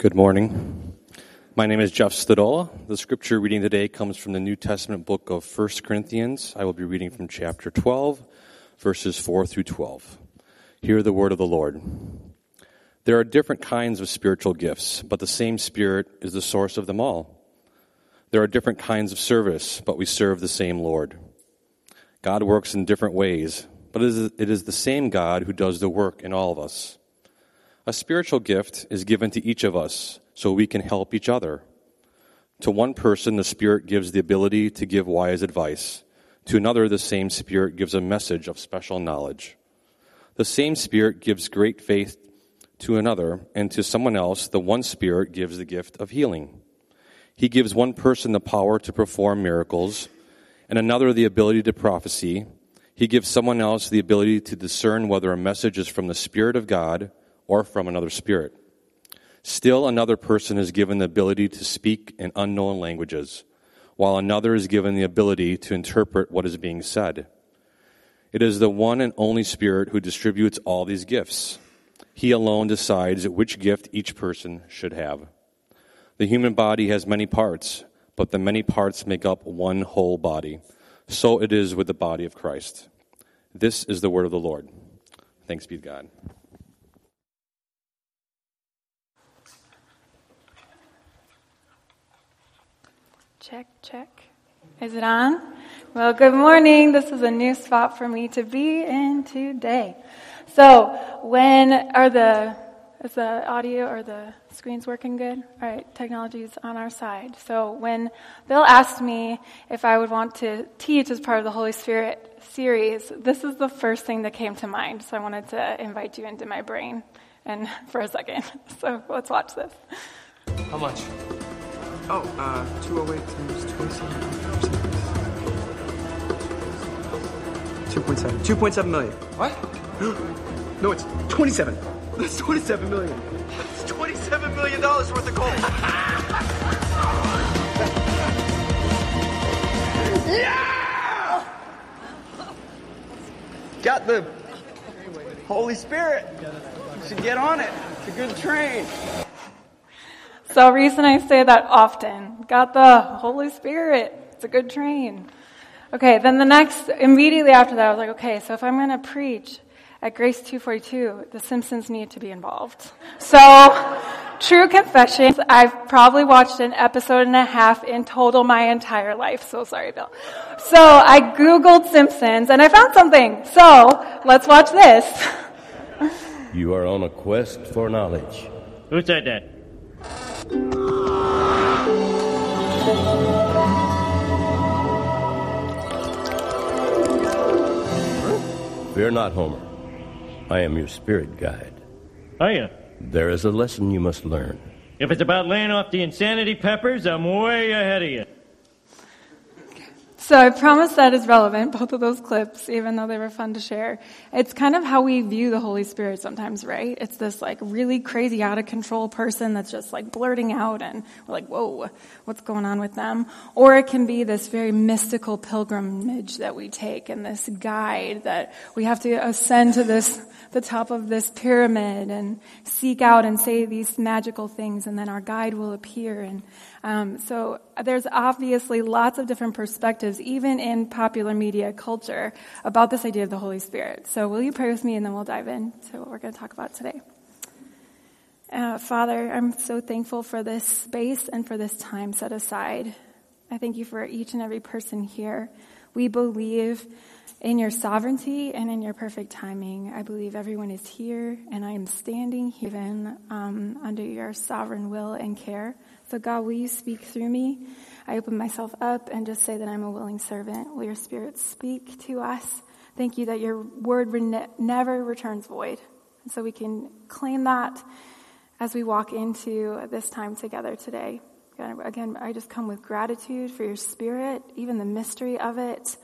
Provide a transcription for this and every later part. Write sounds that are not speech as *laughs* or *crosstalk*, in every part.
Good morning. My name is Jeff Stadola. The scripture reading today comes from the New Testament book of 1 Corinthians. I will be reading from chapter 12, verses 4 through 12. Hear the word of the Lord. There are different kinds of spiritual gifts, but the same Spirit is the source of them all. There are different kinds of service, but we serve the same Lord. God works in different ways, but it is the same God who does the work in all of us. A spiritual gift is given to each of us so we can help each other. To one person, the Spirit gives the ability to give wise advice. To another, the same Spirit gives a message of special knowledge. The same Spirit gives great faith to another, and to someone else, the one Spirit gives the gift of healing. He gives one person the power to perform miracles, and another the ability to prophecy. He gives someone else the ability to discern whether a message is from the Spirit of God or from another spirit. Still, another person is given the ability to speak in unknown languages, while another is given the ability to interpret what is being said. It is the one and only Spirit who distributes all these gifts. He alone decides which gift each person should have. The human body has many parts, but the many parts make up one whole body. So it is with the body of Christ. This is the word of the Lord. Thanks be to God. Check, check. Is it on? Well, good morning. This is a new spot for me to be in today. So, when are the is the audio or the screens working good? All right, technology is on our side. So, when Bill asked me if I would want to teach as part of the Holy Spirit series, this is the first thing that came to mind. So, I wanted to invite you into my brain and *laughs* for a second. *laughs* So, let's watch this. How much? Oh, uh, 208 times 27. 2.7. 2.7 million. What? *gasps* No, it's 27. That's 27 million. That's 27 million dollars worth of gold. *laughs* yeah! Got the Holy Spirit. You should get on it. It's a good train. So, reason I say that often got the Holy Spirit. It's a good train. Okay, then the next, immediately after that, I was like, okay, so if I'm going to preach at Grace 242, the Simpsons need to be involved. So, true confession, I've probably watched an episode and a half in total my entire life. So sorry, Bill. So, I Googled Simpsons and I found something. So, let's watch this. You are on a quest for knowledge. Who said that? Fear not, Homer. I am your spirit guide. Are you? There is a lesson you must learn. If it's about laying off the insanity peppers, I'm way ahead of you. So I promise that is relevant, *laughs* both of those clips, even though they were fun to share. It's kind of how we view the Holy Spirit sometimes, right? It's this like really crazy out of control person that's just like blurting out and we're like, whoa, what's going on with them? Or it can be this very mystical pilgrimage that we take and this guide that we have to ascend to this, the top of this pyramid and seek out and say these magical things and then our guide will appear and um, so there's obviously lots of different perspectives, even in popular media culture, about this idea of the Holy Spirit. So will you pray with me and then we'll dive into what we're going to talk about today. Uh, Father, I'm so thankful for this space and for this time set aside. I thank you for each and every person here. We believe in your sovereignty and in your perfect timing. I believe everyone is here, and I am standing even, um, under your sovereign will and care. So, God, will you speak through me? I open myself up and just say that I'm a willing servant. Will your spirit speak to us? Thank you that your word re- never returns void. And so we can claim that as we walk into this time together today. Again, I just come with gratitude for your spirit, even the mystery of it,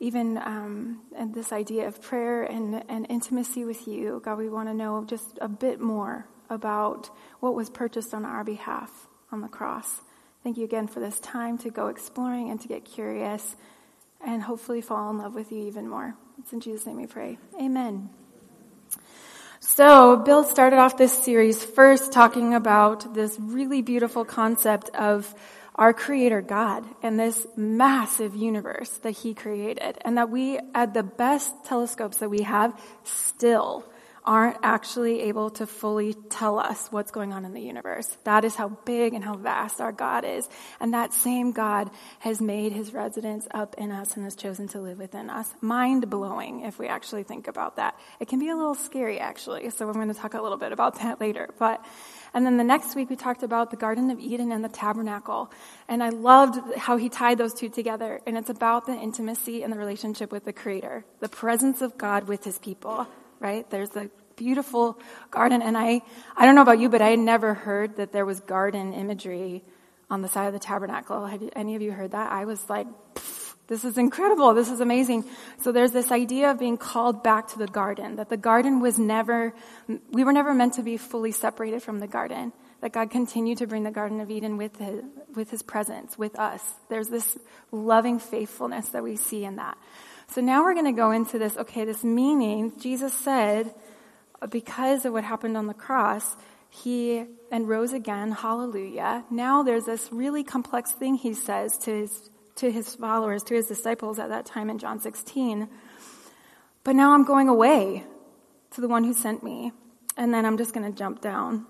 even um, and this idea of prayer and, and intimacy with you. God, we want to know just a bit more about what was purchased on our behalf on the cross. Thank you again for this time to go exploring and to get curious and hopefully fall in love with you even more. It's in Jesus' name we pray. Amen. So, Bill started off this series first talking about this really beautiful concept of our creator God and this massive universe that he created and that we, at the best telescopes that we have, still aren't actually able to fully tell us what's going on in the universe. That is how big and how vast our God is. And that same God has made his residence up in us and has chosen to live within us. Mind blowing if we actually think about that. It can be a little scary actually. So we're going to talk a little bit about that later. But and then the next week we talked about the Garden of Eden and the tabernacle. And I loved how he tied those two together. And it's about the intimacy and the relationship with the Creator, the presence of God with his people right? There's a beautiful garden. And I, I don't know about you, but I had never heard that there was garden imagery on the side of the tabernacle. Have you, any of you heard that? I was like, this is incredible. This is amazing. So there's this idea of being called back to the garden, that the garden was never, we were never meant to be fully separated from the garden. That God continued to bring the Garden of Eden with his, with his presence, with us. There's this loving faithfulness that we see in that. So now we're going to go into this, okay, this meaning. Jesus said, because of what happened on the cross, he and rose again, hallelujah. Now there's this really complex thing he says to his, to his followers, to his disciples at that time in John 16. But now I'm going away to the one who sent me. And then I'm just going to jump down.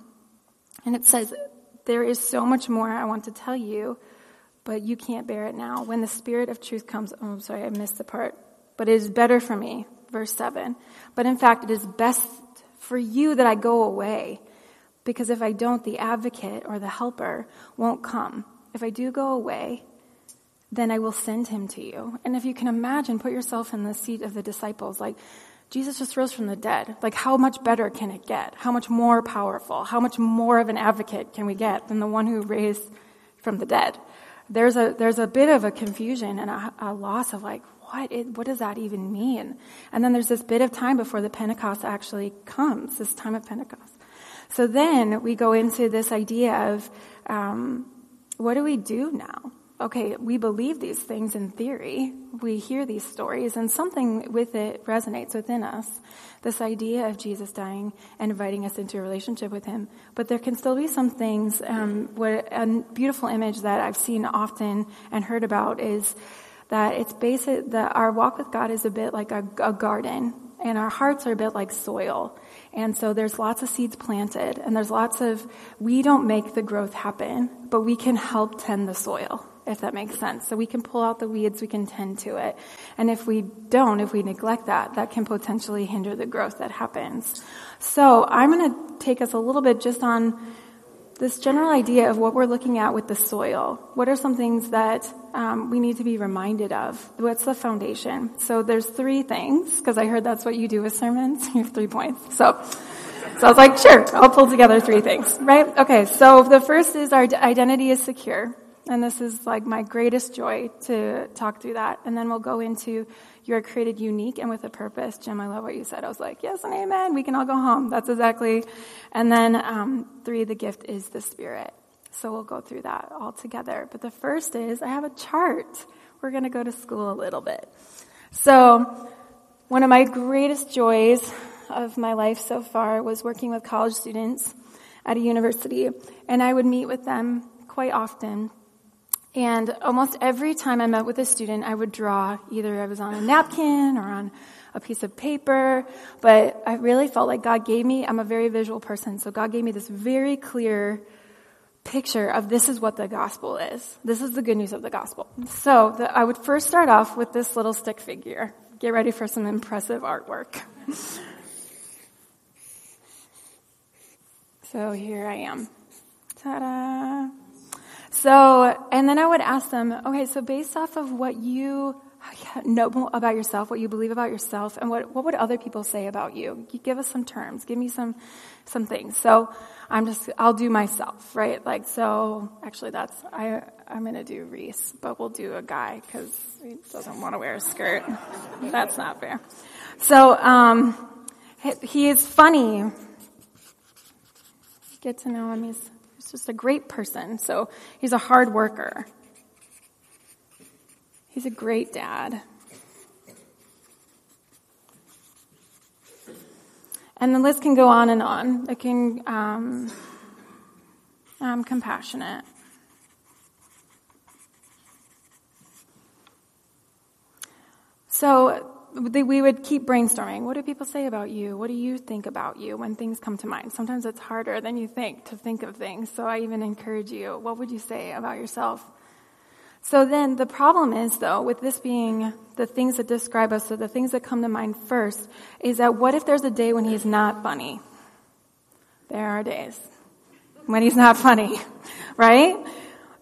And it says, there is so much more I want to tell you, but you can't bear it now. When the Spirit of truth comes, oh, I'm sorry, I missed the part but it is better for me. Verse 7. But in fact, it is best for you that I go away. Because if I don't, the advocate or the helper won't come. If I do go away, then I will send him to you. And if you can imagine, put yourself in the seat of the disciples, like, Jesus just rose from the dead. Like, how much better can it get? How much more powerful? How much more of an advocate can we get than the one who raised from the dead? There's a, there's a bit of a confusion and a, a loss of like, what, it, what does that even mean? And then there's this bit of time before the Pentecost actually comes, this time of Pentecost. So then we go into this idea of um, what do we do now? Okay, we believe these things in theory. We hear these stories, and something with it resonates within us. This idea of Jesus dying and inviting us into a relationship with Him. But there can still be some things. Um, what a beautiful image that I've seen often and heard about is that it's basic that our walk with God is a bit like a, a garden and our hearts are a bit like soil. And so there's lots of seeds planted and there's lots of, we don't make the growth happen, but we can help tend the soil, if that makes sense. So we can pull out the weeds, we can tend to it. And if we don't, if we neglect that, that can potentially hinder the growth that happens. So I'm going to take us a little bit just on this general idea of what we're looking at with the soil. What are some things that um, we need to be reminded of? What's the foundation? So there's three things because I heard that's what you do with sermons. *laughs* You have three points. So, so I was like, sure, I'll pull together three things, right? Okay. So the first is our identity is secure. And this is like my greatest joy to talk through that. And then we'll go into you are created unique and with a purpose. Jim, I love what you said. I was like, yes and amen. We can all go home. That's exactly. And then um, three, the gift is the spirit. So we'll go through that all together. But the first is I have a chart. We're going to go to school a little bit. So one of my greatest joys of my life so far was working with college students at a university. And I would meet with them quite often and almost every time I met with a student, I would draw either I was on a napkin or on a piece of paper, but I really felt like God gave me, I'm a very visual person, so God gave me this very clear picture of this is what the gospel is. This is the good news of the gospel. So the, I would first start off with this little stick figure. Get ready for some impressive artwork. *laughs* so here I am. Ta-da! So, and then I would ask them, okay, so based off of what you know about yourself, what you believe about yourself, and what, what would other people say about you? Give us some terms. Give me some, some things. So I'm just, I'll do myself, right? Like, so actually that's, I, I'm going to do Reese, but we'll do a guy because he doesn't want to wear a skirt. That's not fair. So, um, he is funny. Get to know him. He's just a great person. So he's a hard worker. He's a great dad. And the list can go on and on. It can, um, I'm compassionate. So we would keep brainstorming. What do people say about you? What do you think about you when things come to mind? Sometimes it's harder than you think to think of things. So I even encourage you. What would you say about yourself? So then the problem is though, with this being the things that describe us, so the things that come to mind first, is that what if there's a day when he's not funny? There are days when he's not funny, *laughs* right?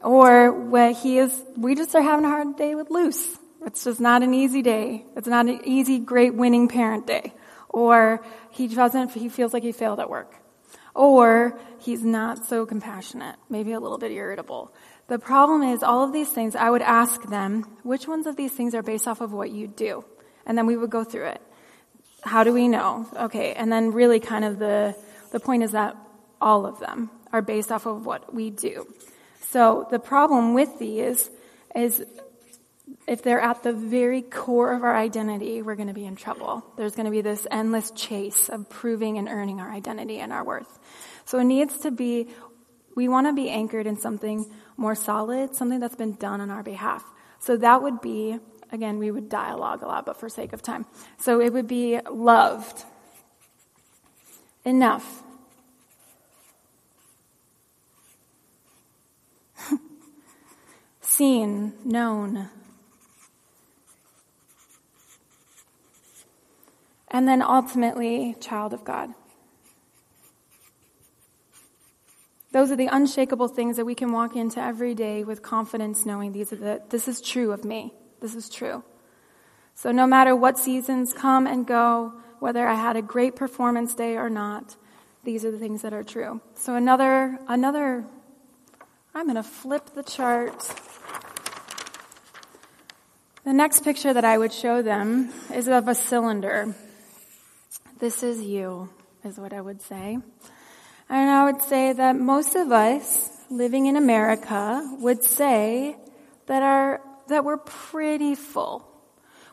Or when he is, we just are having a hard day with Luce. It's just not an easy day. It's not an easy, great winning parent day. Or he doesn't, he feels like he failed at work. Or he's not so compassionate, maybe a little bit irritable. The problem is all of these things, I would ask them, which ones of these things are based off of what you do? And then we would go through it. How do we know? Okay. And then really kind of the, the point is that all of them are based off of what we do. So the problem with these is if they're at the very core of our identity, we're going to be in trouble. There's going to be this endless chase of proving and earning our identity and our worth. So it needs to be, we want to be anchored in something more solid, something that's been done on our behalf. So that would be, again, we would dialogue a lot, but for sake of time. So it would be loved, enough, *laughs* seen, known, and then ultimately, child of God. Those are the unshakable things that we can walk into every day with confidence knowing these are the, this is true of me. This is true. So no matter what seasons come and go, whether I had a great performance day or not, these are the things that are true. So another, another, I'm going to flip the chart. The next picture that I would show them is of a cylinder. This is you, is what I would say. And I would say that most of us living in America would say that our, that we're pretty full.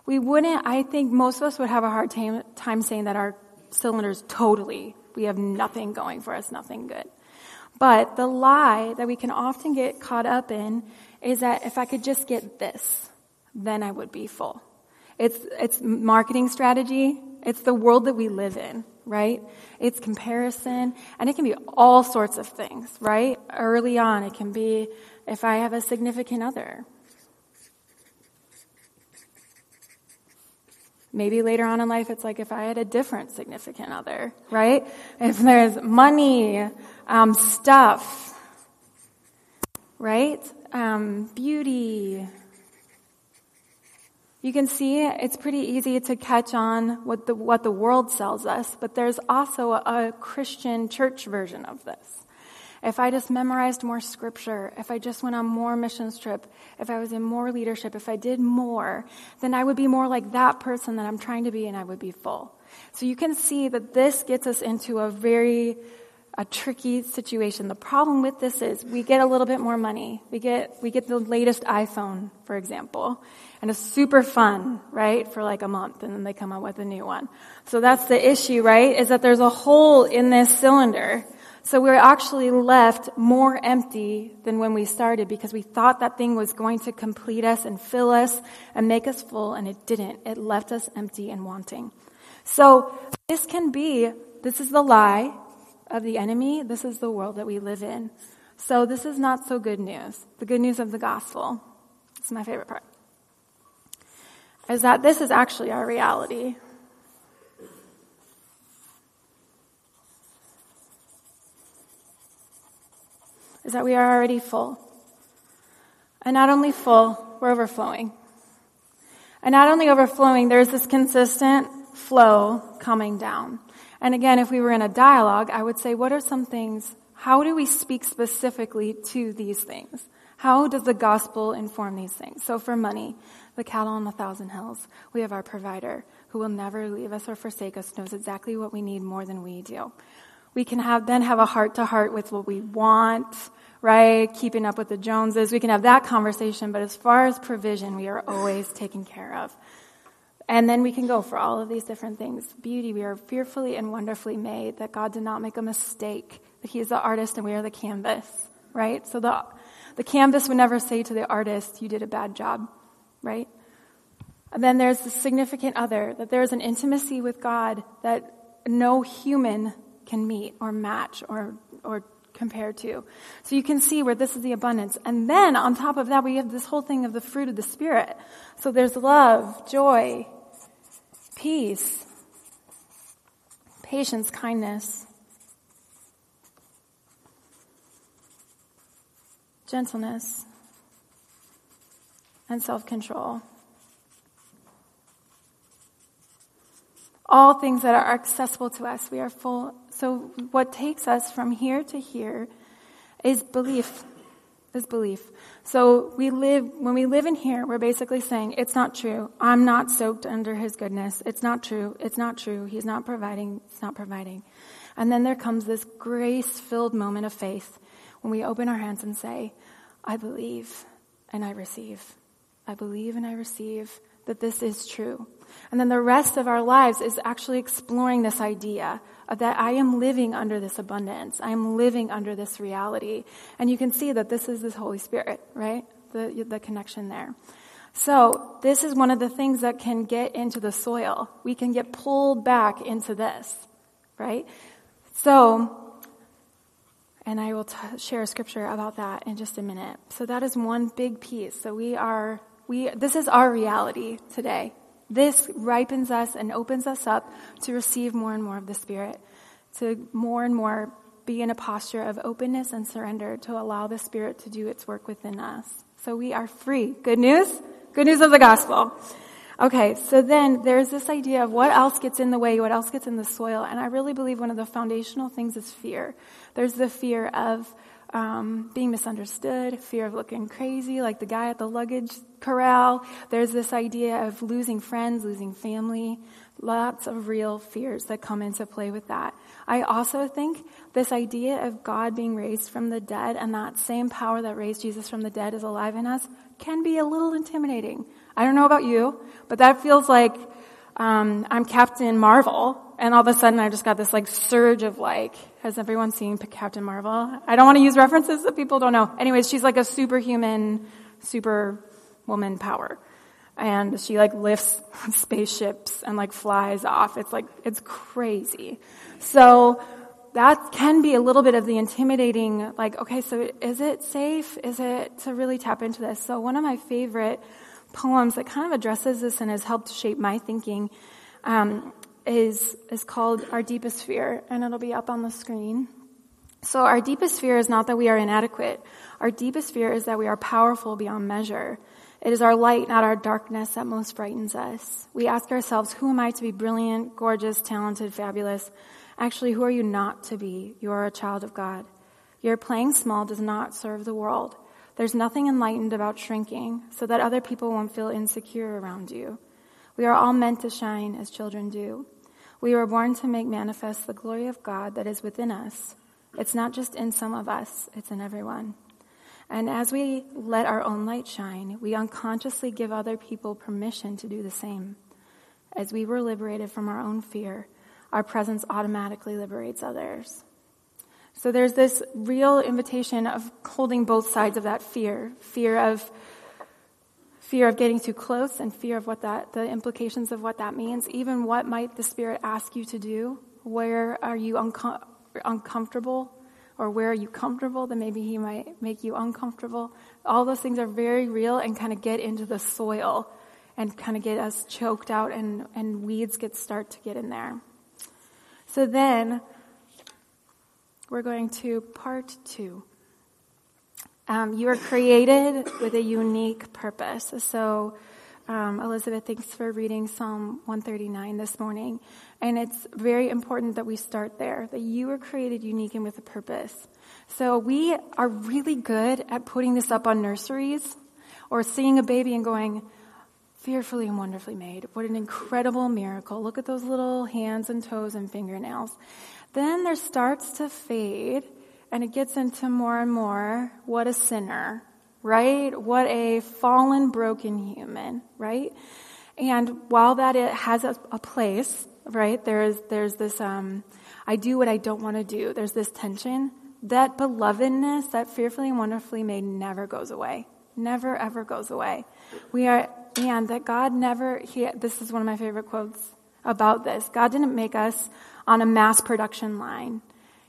We wouldn't, I think most of us would have a hard time, time saying that our cylinders totally, we have nothing going for us, nothing good. But the lie that we can often get caught up in is that if I could just get this, then I would be full. It's, it's marketing strategy. It's the world that we live in right? It's comparison, and it can be all sorts of things, right? Early on, it can be if I have a significant other. Maybe later on in life, it's like if I had a different significant other, right? If there's money, um, stuff, right? Um, beauty, you can see it's pretty easy to catch on what the, what the world sells us, but there's also a, Christian church version of this. If I just memorized more scripture, if I just went on more missions trip, if I was in more leadership, if I did more, then I would be more like that person that I'm trying to be and I would be full. So you can see that this gets us into a very a tricky situation. The problem with this is we get a little bit more money. We get, we get the latest iPhone, for example, and it's super fun, right? For like a month and then they come out with a new one. So that's the issue, right? Is that there's a hole in this cylinder. So we're actually left more empty than when we started because we thought that thing was going to complete us and fill us and make us full and it didn't. It left us empty and wanting. So this can be, this is the lie of the enemy. This is the world that we live in. So this is not so good news. The good news of the gospel. It's my favorite part. Is that this is actually our reality. Is that we are already full. And not only full, we're overflowing. And not only overflowing, there's this consistent flow coming down. And again, if we were in a dialogue, I would say, what are some things, how do we speak specifically to these things? How does the gospel inform these things? So for money, the cattle on a thousand hills, we have our provider who will never leave us or forsake us, knows exactly what we need more than we do. We can have, then have a heart to heart with what we want, right? Keeping up with the Joneses. We can have that conversation, but as far as provision, we are always taken care of. And then we can go for all of these different things. Beauty, we are fearfully and wonderfully made, that God did not make a mistake, that He is the artist and we are the canvas, right? So the, the canvas would never say to the artist, you did a bad job, right? And then there's the significant other, that there is an intimacy with God that no human can meet or match or, or compare to. So you can see where this is the abundance. And then on top of that, we have this whole thing of the fruit of the Spirit. So there's love, joy, peace, patience, kindness, gentleness, and self control. all things that are accessible to us. We are full. So what takes us from here to here is belief. Is belief. So we live, when we live in here, we're basically saying, it's not true. I'm not soaked under his goodness. It's not true. It's not true. He's not providing. It's not providing. And then there comes this grace filled moment of faith when we open our hands and say, I believe and I receive. I believe and I receive that this is true. And then the rest of our lives is actually exploring this idea that I am living under this abundance. I am living under this reality. And you can see that this is the Holy Spirit, right? The, the connection there. So this is one of the things that can get into the soil. We can get pulled back into this, right? So, and I will t- share a scripture about that in just a minute. So that is one big piece. So we are, we, this is our reality today. This ripens us and opens us up to receive more and more of the Spirit, to more and more be in a posture of openness and surrender to allow the Spirit to do its work within us. So we are free. Good news? Good news of the gospel. Okay, so then there's this idea of what else gets in the way, what else gets in the soil, and I really believe one of the foundational things is fear. There's the fear of um, being misunderstood, fear of looking crazy, like the guy at the luggage corral. There's this idea of losing friends, losing family. Lots of real fears that come into play with that. I also think this idea of God being raised from the dead and that same power that raised Jesus from the dead is alive in us can be a little intimidating. I don't know about you, but that feels like um, I'm Captain Marvel, and all of a sudden I just got this like surge of like, has everyone seen Captain Marvel? I don't want to use references that people don't know. Anyways, she's like a superhuman, super woman power. And she like lifts *laughs* spaceships and like flies off. It's like, it's crazy. So that can be a little bit of the intimidating, like, okay, so is it safe? Is it to really tap into this? So one of my favorite poems that kind of addresses this and has helped shape my thinking um, is is called Our Deepest Fear, and it'll be up on the screen. So our deepest fear is not that we are inadequate. Our deepest fear is that we are powerful beyond measure. It is our light, not our darkness, that most frightens us. We ask ourselves, who am I to be brilliant, gorgeous, talented, fabulous? Actually, who are you not to be? You are a child of God. Your playing small does not serve the world. There's nothing enlightened about shrinking so that other people won't feel insecure around you. We are all meant to shine as children do. We were born to make manifest the glory of God that is within us. It's not just in some of us, it's in everyone. And as we let our own light shine, we unconsciously give other people permission to do the same. As we were liberated from our own fear, our presence automatically liberates others. So there's this real invitation of holding both sides of that fear. Fear of fear of getting too close and fear of what that the implications of what that means. Even what might the Spirit ask you to do? Where are you unco- uncomfortable? Or where are you comfortable then maybe he might make you uncomfortable? All those things are very real and kind of get into the soil and kind of get us choked out and, and weeds get start to get in there. So then we're going to part two. Um, you are created with a unique purpose. So, um, Elizabeth, thanks for reading Psalm 139 this morning. And it's very important that we start there, that you were created unique and with a purpose. So we are really good at putting this up on nurseries or seeing a baby and going, fearfully and wonderfully made. What an incredible miracle. Look at those little hands and toes and fingernails. Then there starts to fade and it gets into more and more what a sinner, right? What a fallen, broken human, right? And while that it has a, a place, right, there's, there's this, um, I do what I don't want to do. There's this tension. That belovedness, that fearfully and wonderfully made never goes away. Never ever goes away. We are, and that God never, he, this is one of my favorite quotes about this. God didn't make us on a mass production line.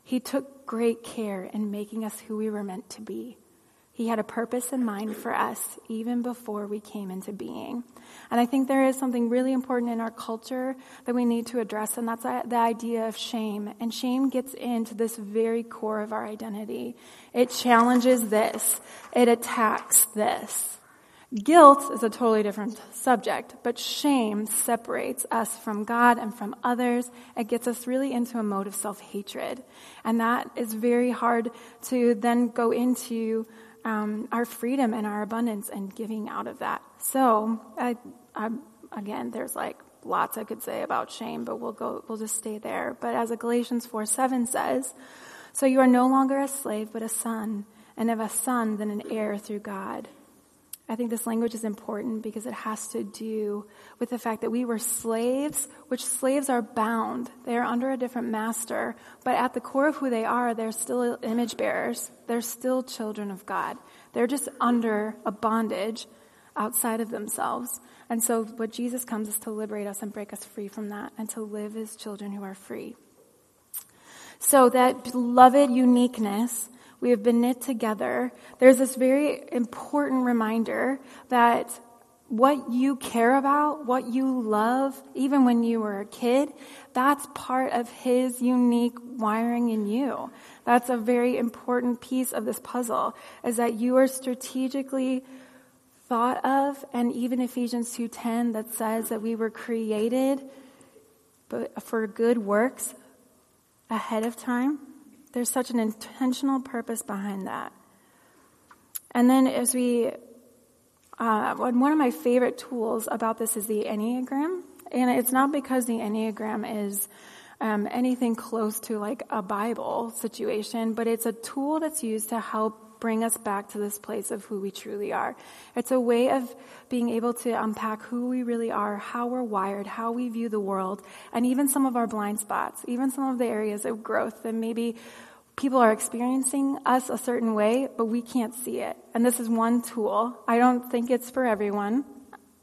He took great care in making us who we were meant to be. He had a purpose in mind for us even before we came into being. And I think there is something really important in our culture that we need to address, and that's the idea of shame. And shame gets into this very core of our identity. It challenges this. It attacks this. Guilt is a totally different subject, but shame separates us from God and from others. It gets us really into a mode of self-hatred. And that is very hard to then go into um, our freedom and our abundance and giving out of that. So, I, I, again, there's like lots I could say about shame, but we'll go, we'll just stay there. But as Galatians 4 7 says, so you are no longer a slave, but a son, and if a son, then an heir through God. I think this language is important because it has to do with the fact that we were slaves, which slaves are bound. They are under a different master, but at the core of who they are, they're still image bearers. They're still children of God. They're just under a bondage outside of themselves. And so what Jesus comes is to liberate us and break us free from that and to live as children who are free. So that beloved uniqueness we have been knit together. There's this very important reminder that what you care about, what you love, even when you were a kid, that's part of his unique wiring in you. That's a very important piece of this puzzle, is that you are strategically thought of, and even Ephesians 2.10 that says that we were created but for good works ahead of time. There's such an intentional purpose behind that. And then as we, uh, one of my favorite tools about this is the Enneagram. And it's not because the Enneagram is um, anything close to like a Bible situation, but it's a tool that's used to help bring us back to this place of who we truly are. It's a way of being able to unpack who we really are, how we're wired, how we view the world, and even some of our blind spots, even some of the areas of growth that maybe people are experiencing us a certain way, but we can't see it. And this is one tool. I don't think it's for everyone,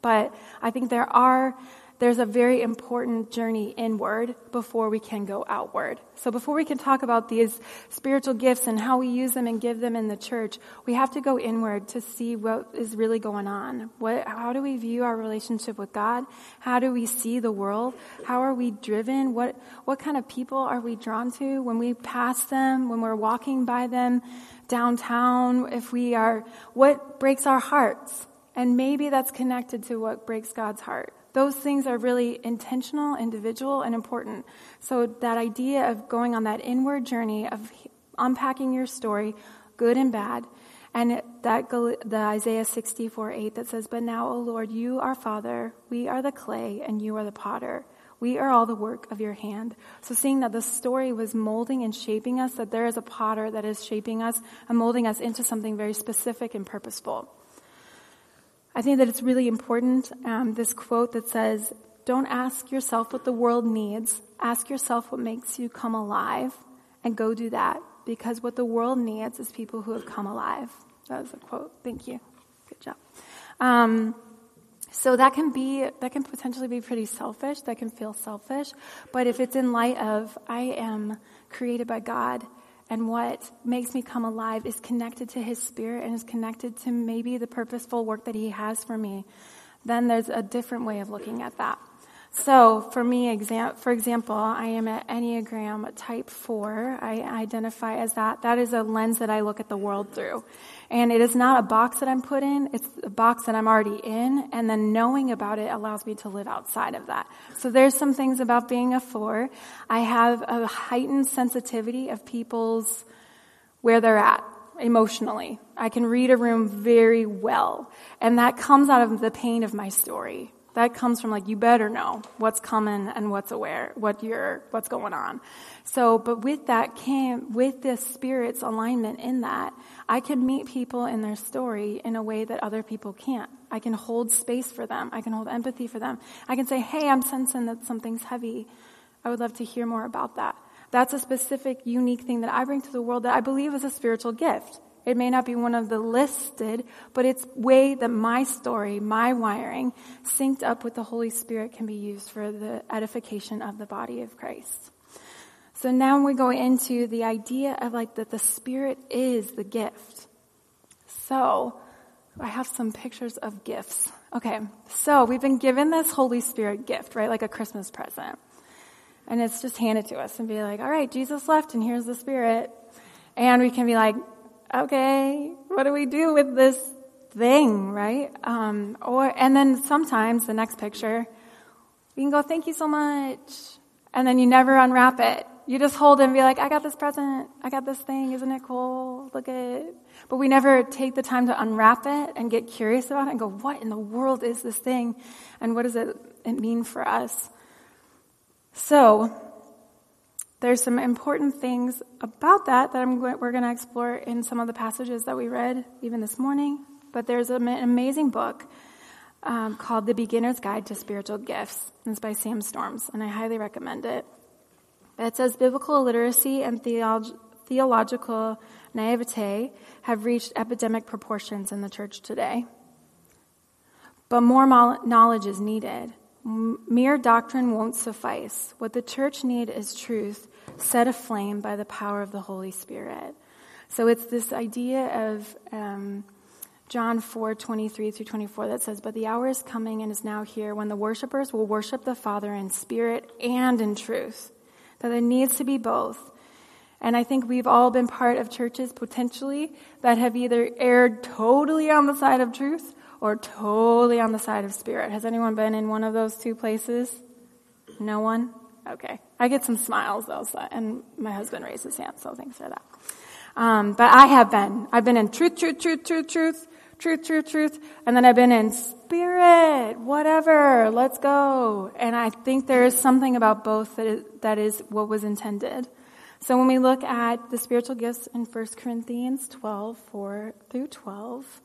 but I think there are there's a very important journey inward before we can go outward. So before we can talk about these spiritual gifts and how we use them and give them in the church, we have to go inward to see what is really going on. What, how do we view our relationship with God? How do we see the world? How are we driven? What, what kind of people are we drawn to when we pass them, when we're walking by them downtown? If we are, what breaks our hearts? And maybe that's connected to what breaks God's heart. Those things are really intentional, individual, and important. So that idea of going on that inward journey of unpacking your story, good and bad, and that the Isaiah 64 8 that says, But now, O Lord, you are Father, we are the clay, and you are the potter. We are all the work of your hand. So seeing that the story was molding and shaping us, that there is a potter that is shaping us and molding us into something very specific and purposeful. I think that it's really important, um, this quote that says, don't ask yourself what the world needs. Ask yourself what makes you come alive and go do that because what the world needs is people who have come alive. That was a quote. Thank you. Good job. Um, so that can be, that can potentially be pretty selfish. That can feel selfish. But if it's in light of, I am created by God and what makes me come alive is connected to his spirit and is connected to maybe the purposeful work that he has for me, then there's a different way of looking at that. So for me, exam- for example, I am an Enneagram type 4. I identify as that. That is a lens that I look at the world through. And it is not a box that I'm put in, it's a box that I'm already in, and then knowing about it allows me to live outside of that. So there's some things about being a 4. I have a heightened sensitivity of people's where they're at emotionally. I can read a room very well. And that comes out of the pain of my story That comes from like, you better know what's coming and what's aware, what you're, what's going on. So, but with that came, with this spirit's alignment in that, I can meet people in their story in a way that other people can't. I can hold space for them. I can hold empathy for them. I can say, hey, I'm sensing that something's heavy. I would love to hear more about that. That's a specific, unique thing that I bring to the world that I believe is a spiritual gift. It may not be one of the listed, but it's way that my story, my wiring, synced up with the Holy Spirit can be used for the edification of the body of Christ. So now we go into the idea of like that the Spirit is the gift. So I have some pictures of gifts. Okay, so we've been given this Holy Spirit gift, right? Like a Christmas present. And it's just handed to us and be like, all right, Jesus left and here's the Spirit. And we can be like, okay, what do we do with this thing, right? Um, or, and then sometimes the next picture, you can go, thank you so much. And then you never unwrap it. You just hold it and be like, I got this present. I got this thing. Isn't it cool? Look at it. But we never take the time to unwrap it and get curious about it and go, what in the world is this thing? And what does it, it mean for us? So, there's some important things about that that I'm, we're going to explore in some of the passages that we read even this morning. But there's an amazing book um, called The Beginner's Guide to Spiritual Gifts. It's by Sam Storms, and I highly recommend it. It says biblical illiteracy and theolog- theological naivete have reached epidemic proportions in the church today. But more knowledge is needed. Mere doctrine won't suffice. What the church need is truth set aflame by the power of the Holy Spirit. So it's this idea of um, John 4 23 through 24 that says, But the hour is coming and is now here when the worshipers will worship the Father in spirit and in truth. That there needs to be both. And I think we've all been part of churches potentially that have either erred totally on the side of truth or totally on the side of spirit. Has anyone been in one of those two places? No one? Okay. I get some smiles though, and my husband raised his hand, so thanks for that. Um, but I have been. I've been in truth, truth, truth, truth, truth, truth, truth, truth, and then I've been in spirit, whatever, let's go. And I think there is something about both that is, that is what was intended. So when we look at the spiritual gifts in 1 Corinthians 12, 4 through 12,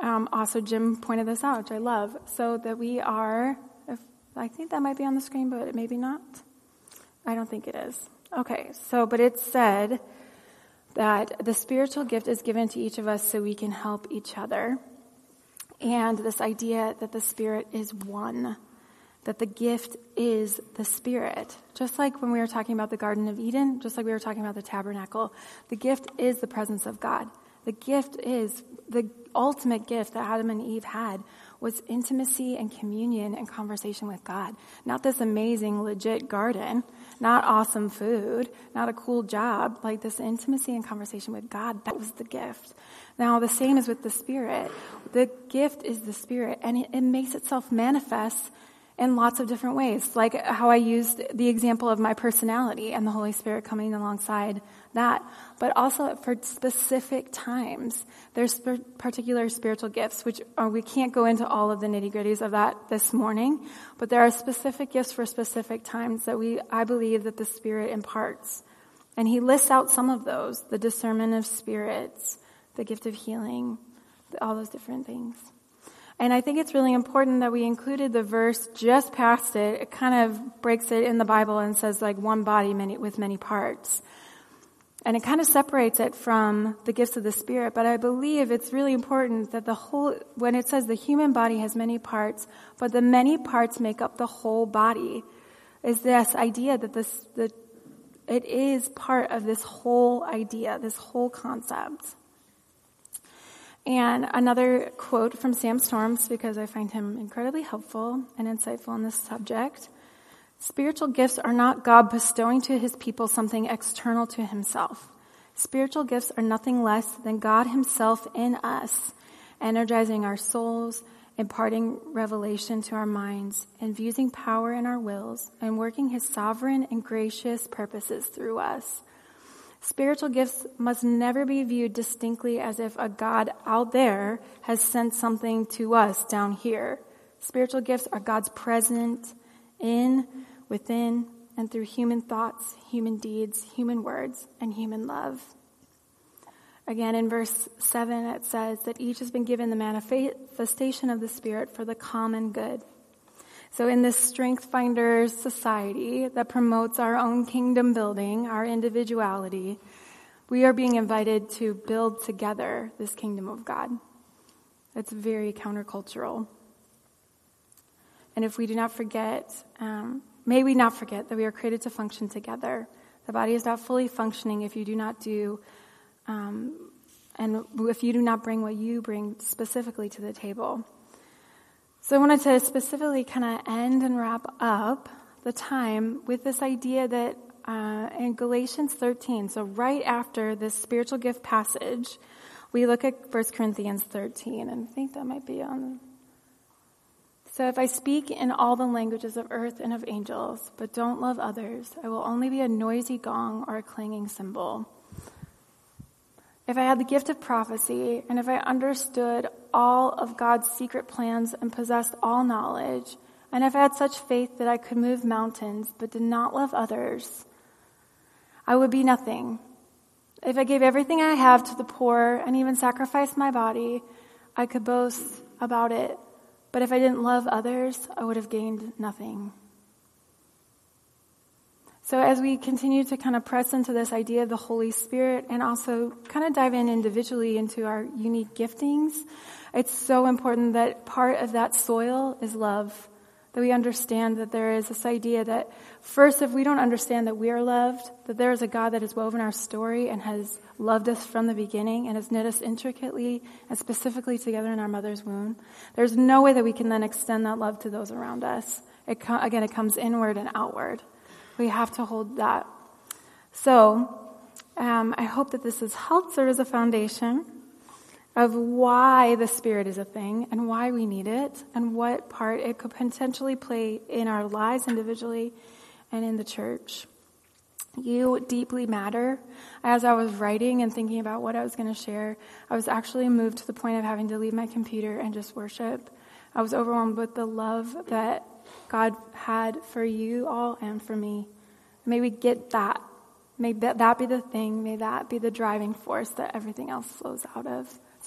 um, also, Jim pointed this out, which I love. So that we are, I think that might be on the screen, but maybe not. I don't think it is. Okay, so, but it said that the spiritual gift is given to each of us so we can help each other. And this idea that the Spirit is one, that the gift is the Spirit. Just like when we were talking about the Garden of Eden, just like we were talking about the tabernacle, the gift is the presence of God. The gift is the ultimate gift that Adam and Eve had was intimacy and communion and conversation with God. Not this amazing, legit garden, not awesome food, not a cool job, like this intimacy and conversation with God. That was the gift. Now, the same is with the Spirit. The gift is the Spirit, and it, it makes itself manifest in lots of different ways, like how I used the example of my personality and the Holy Spirit coming alongside that, but also for specific times. There's particular spiritual gifts, which are, we can't go into all of the nitty gritties of that this morning, but there are specific gifts for specific times that we, I believe that the Spirit imparts. And he lists out some of those, the discernment of spirits, the gift of healing, all those different things. And I think it's really important that we included the verse just past it. It kind of breaks it in the Bible and says like one body many, with many parts. And it kind of separates it from the gifts of the Spirit. But I believe it's really important that the whole, when it says the human body has many parts, but the many parts make up the whole body, is this idea that this, that it is part of this whole idea, this whole concept. And another quote from Sam Storms, because I find him incredibly helpful and insightful on this subject. Spiritual gifts are not God bestowing to his people something external to himself. Spiritual gifts are nothing less than God himself in us, energizing our souls, imparting revelation to our minds, infusing power in our wills, and working his sovereign and gracious purposes through us. Spiritual gifts must never be viewed distinctly as if a God out there has sent something to us down here Spiritual gifts are God's present in, within, and through human thoughts, human deeds, human words, and human love. Again, in verse 7, it says that each has been given the manifestation of the Spirit for the common good. So, in this Strength Finders society that promotes our own kingdom building, our individuality, we are being invited to build together this kingdom of God. It's very countercultural. And if we do not forget, um, may we not forget that we are created to function together. The body is not fully functioning if you do not do, um, and if you do not bring what you bring specifically to the table. So I wanted to specifically kind of end and wrap up the time with this idea that uh, in Galatians 13, so right after this spiritual gift passage, we look at 1 Corinthians 13, and I think that might be on. So if I speak in all the languages of earth and of angels, but don't love others, I will only be a noisy gong or a clanging cymbal. If I had the gift of prophecy, and if I understood all of God's secret plans and possessed all knowledge, and if I had such faith that I could move mountains but did not love others, I would be nothing. If I gave everything I have to the poor and even sacrificed my body, I could boast about it. But if I didn't love others, I would have gained nothing. So, as we continue to kind of press into this idea of the Holy Spirit and also kind of dive in individually into our unique giftings, it's so important that part of that soil is love. That we understand that there is this idea that first, if we don't understand that we are loved, that there is a God that has woven our story and has loved us from the beginning and has knit us intricately and specifically together in our mother's womb, there's no way that we can then extend that love to those around us. It, again, it comes inward and outward. We have to hold that. So, um, I hope that this has helped serve as a foundation of why the Spirit is a thing and why we need it and what part it could potentially play in our lives individually and in the church. You deeply matter. As I was writing and thinking about what I was going to share, I was actually moved to the point of having to leave my computer and just worship. I was overwhelmed with the love that God had for you all and for me. May we get that. May that be the thing. May that be the driving force that everything else flows out of.